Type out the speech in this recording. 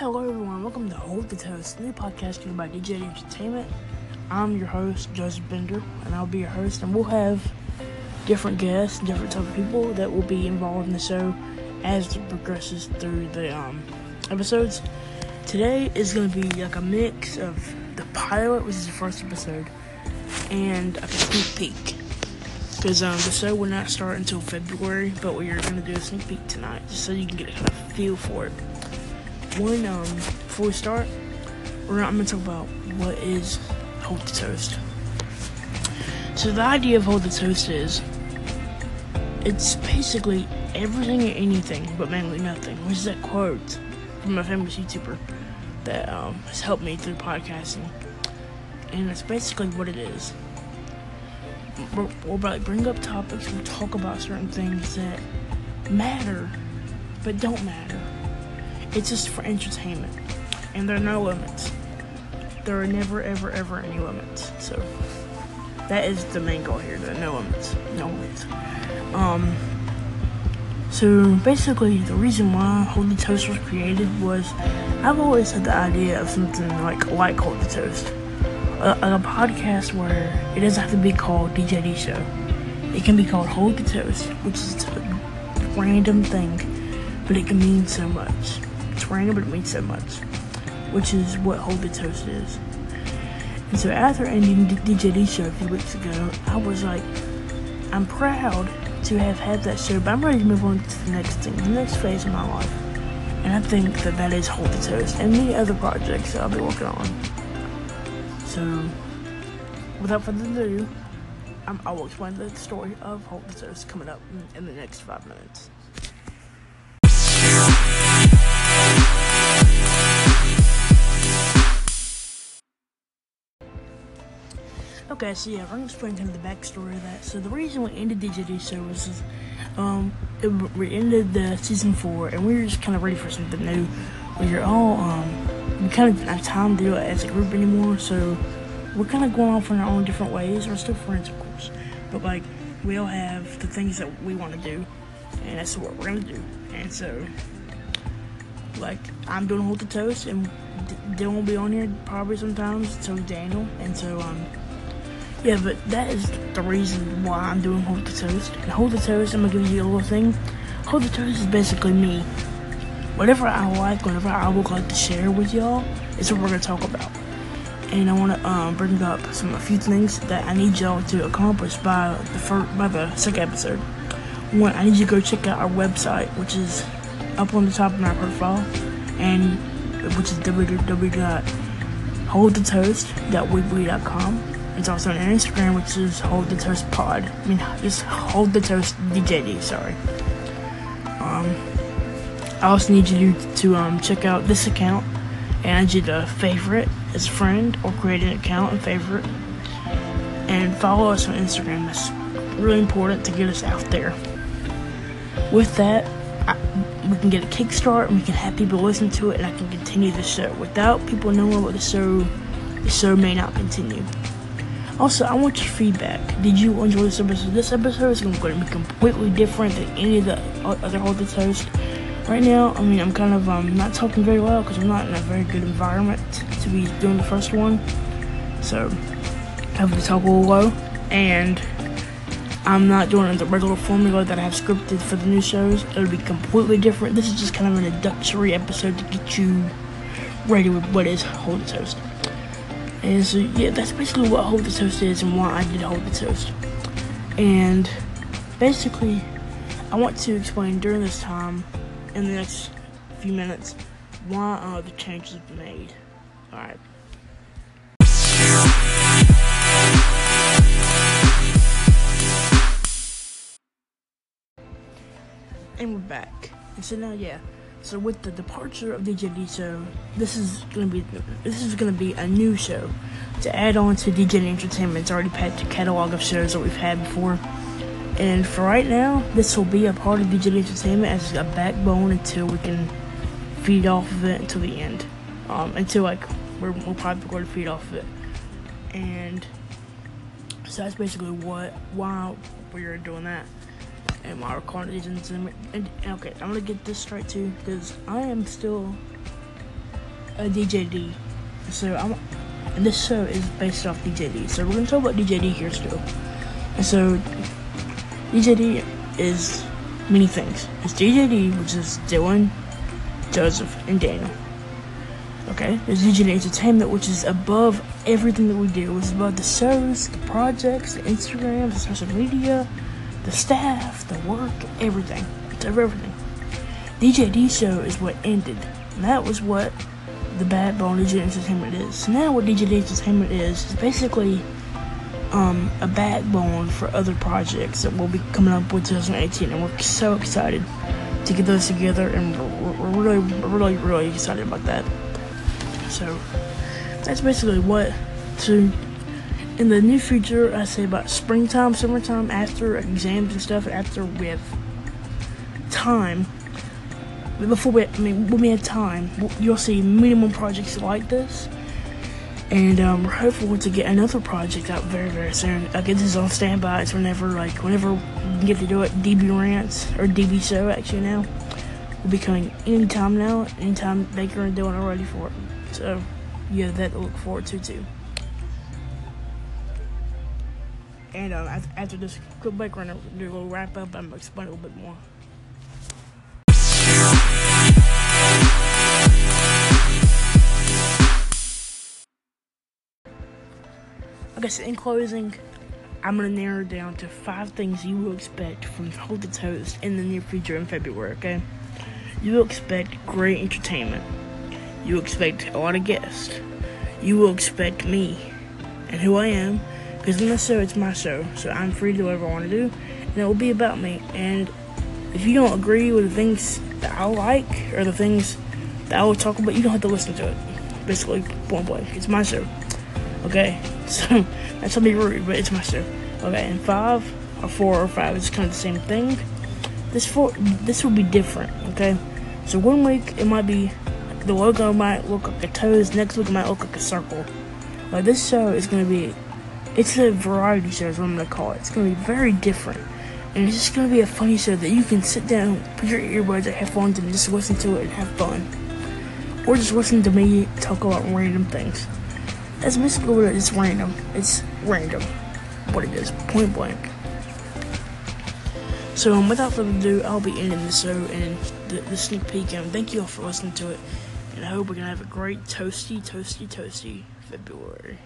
Hello, everyone. Welcome to Hold the Toast, new podcast given by DJ Entertainment. I'm your host, Joseph Bender, and I'll be your host. And we'll have different guests, different type of people that will be involved in the show as it progresses through the um, episodes. Today is going to be like a mix of the pilot, which is the first episode, and a sneak peek. Because um, the show will not start until February, but we are going to do a sneak peek tonight, just so you can get a kind of feel for it. One, um, before we start, we're I'm going to talk about what is Hold the Toast. So the idea of Hold the Toast is, it's basically everything and anything, but mainly nothing. Which is that quote from a famous YouTuber that um, has helped me through podcasting, and that's basically what it is. We'll, like bring up topics, we'll talk about certain things that matter, but don't matter. It's just for entertainment, and there are no limits. There are never, ever, ever any limits. So that is the main goal here. There are no limits. No limits. Um. So basically, the reason why Holy Toast was created was I've always had the idea of something like like Holy Toast, a, a podcast where it doesn't have to be called DJD Show. It can be called Holy Toast, which is a random thing, but it can mean so much. But it means so much, which is what Hold the Toast is. And so after ending the DJD show a few weeks ago, I was like, I'm proud to have had that show, but I'm ready to move on to the next thing, the next phase of my life. And I think that that is Hold the Toast and many other projects that I'll be working on. So, without further ado, I'm, I will explain the story of Hold the Toast coming up in the next five minutes. Okay, so yeah, we're gonna explain kind of the backstory of that. So the reason we ended DJD show was, um, it, we ended the season four, and we were just kind of ready for something new. We were all, um, we kind of didn't have time to do it as a group anymore, so we're kind of going off in our own different ways. We're still friends, of course, but like we all have the things that we want to do, and that's what we're gonna do. And so, like, I'm doing hold the toast, and Dylan will be on here probably sometimes. So Daniel, and so um. Yeah, but that is the reason why I'm doing Hold the Toast. And Hold the Toast, I'm gonna give you a little thing. Hold the Toast is basically me. Whatever I like, whatever I would like to share with y'all, is what we're gonna talk about. And I wanna um, bring up some a few things that I need y'all to accomplish by the first, by the second episode. One, I need you to go check out our website, which is up on the top of my profile, and which is www.holdthetoast.weebly.com. It's also on Instagram, which is Hold the Toast Pod. I mean, just Hold the Toast DJD. Sorry. Um, I also need you to, um check out this account, and I need you to favorite as friend or create an account and favorite, and follow us on Instagram. That's really important to get us out there. With that, I, we can get a kickstart, and we can have people listen to it, and I can continue the show. Without people knowing about the show, the show may not continue. Also, I want your feedback. Did you enjoy this episode? This episode is going to be completely different than any of the other Hold Toast. Right now, I mean, I'm kind of um, not talking very well because I'm not in a very good environment to be doing the first one. So, I have to talk a little low. And I'm not doing the regular formula that I have scripted for the new shows. It'll be completely different. This is just kind of an introductory episode to get you ready with what is the Toast. And so, yeah, that's basically what Hold the Toast is and why I did Hold the Toast. And basically, I want to explain during this time, in the next few minutes, why uh, the changes have been made. Alright. And we're back. And so now, yeah. So with the departure of DJD show, this is gonna be this is gonna be a new show to add on to DJ Entertainment's already packed catalog of shows that we've had before. And for right now, this will be a part of DJ Entertainment as a backbone until we can feed off of it until the end. Um, until like we're, we'll probably going to feed off of it. And so that's basically what why we're doing that and my and, and, and okay, I'm gonna get this straight too because I am still a DJD. So I'm, and this show is based off DJD. So we're gonna talk about DJD here still. And so DJD is many things. It's DJD, which is Dylan, Joseph, and Daniel. Okay, there's DJD Entertainment, which is above everything that we do. It's above the shows, the projects, the Instagram, the social media, the staff, the work, everything. It's everything. DJD show is what ended. And that was what the backbone of DJ Entertainment is. So now what DJ Entertainment is is basically um, a backbone for other projects that we'll be coming up with 2018, and we're so excited to get those together, and we're, we're really, really, really excited about that. So that's basically what. So in the near future, I say about springtime, summertime, after exams and stuff, after we have time before we, I mean, when we have time, you'll see minimum projects like this. And um, we're hopeful to get another project out very, very soon. Like this is on standby. It's whenever, like, whenever we get to do it. DB Rants or DB Show actually now will be coming anytime now. Anytime Baker and Dylan are ready for it. So yeah, that to look forward to too. And um, after this quick break, we're a little wrap up. I'm explain a little bit more. I guess in closing, I'm gonna narrow down to five things you will expect from Hold the Toast in the near future in February, okay? You will expect great entertainment. You will expect a lot of guests. You will expect me and who I am, because in this show, it's my show, so I'm free to do whatever I want to do, and it will be about me. And if you don't agree with the things that I like or the things that I will talk about, you don't have to listen to it. Basically, point blank, it's my show. Okay, so that's gonna be rude, but it's my show. Okay, and five or four or five is kind of the same thing. This four, this will be different. Okay, so one week it might be the logo might look like a toes. Next week it might look like a circle. Like this show is gonna be, it's a variety show. Is what I'm gonna call it. It's gonna be very different, and it's just gonna be a funny show that you can sit down, put your earbuds or headphones, and just listen to it and have fun, or just listen to me talk about random things. That's basically what it is. Random. It's random. What it is. Point blank. So um, without further ado, I'll be ending the show and the, the sneak peek. And thank you all for listening to it. And I hope we're gonna have a great toasty, toasty, toasty February.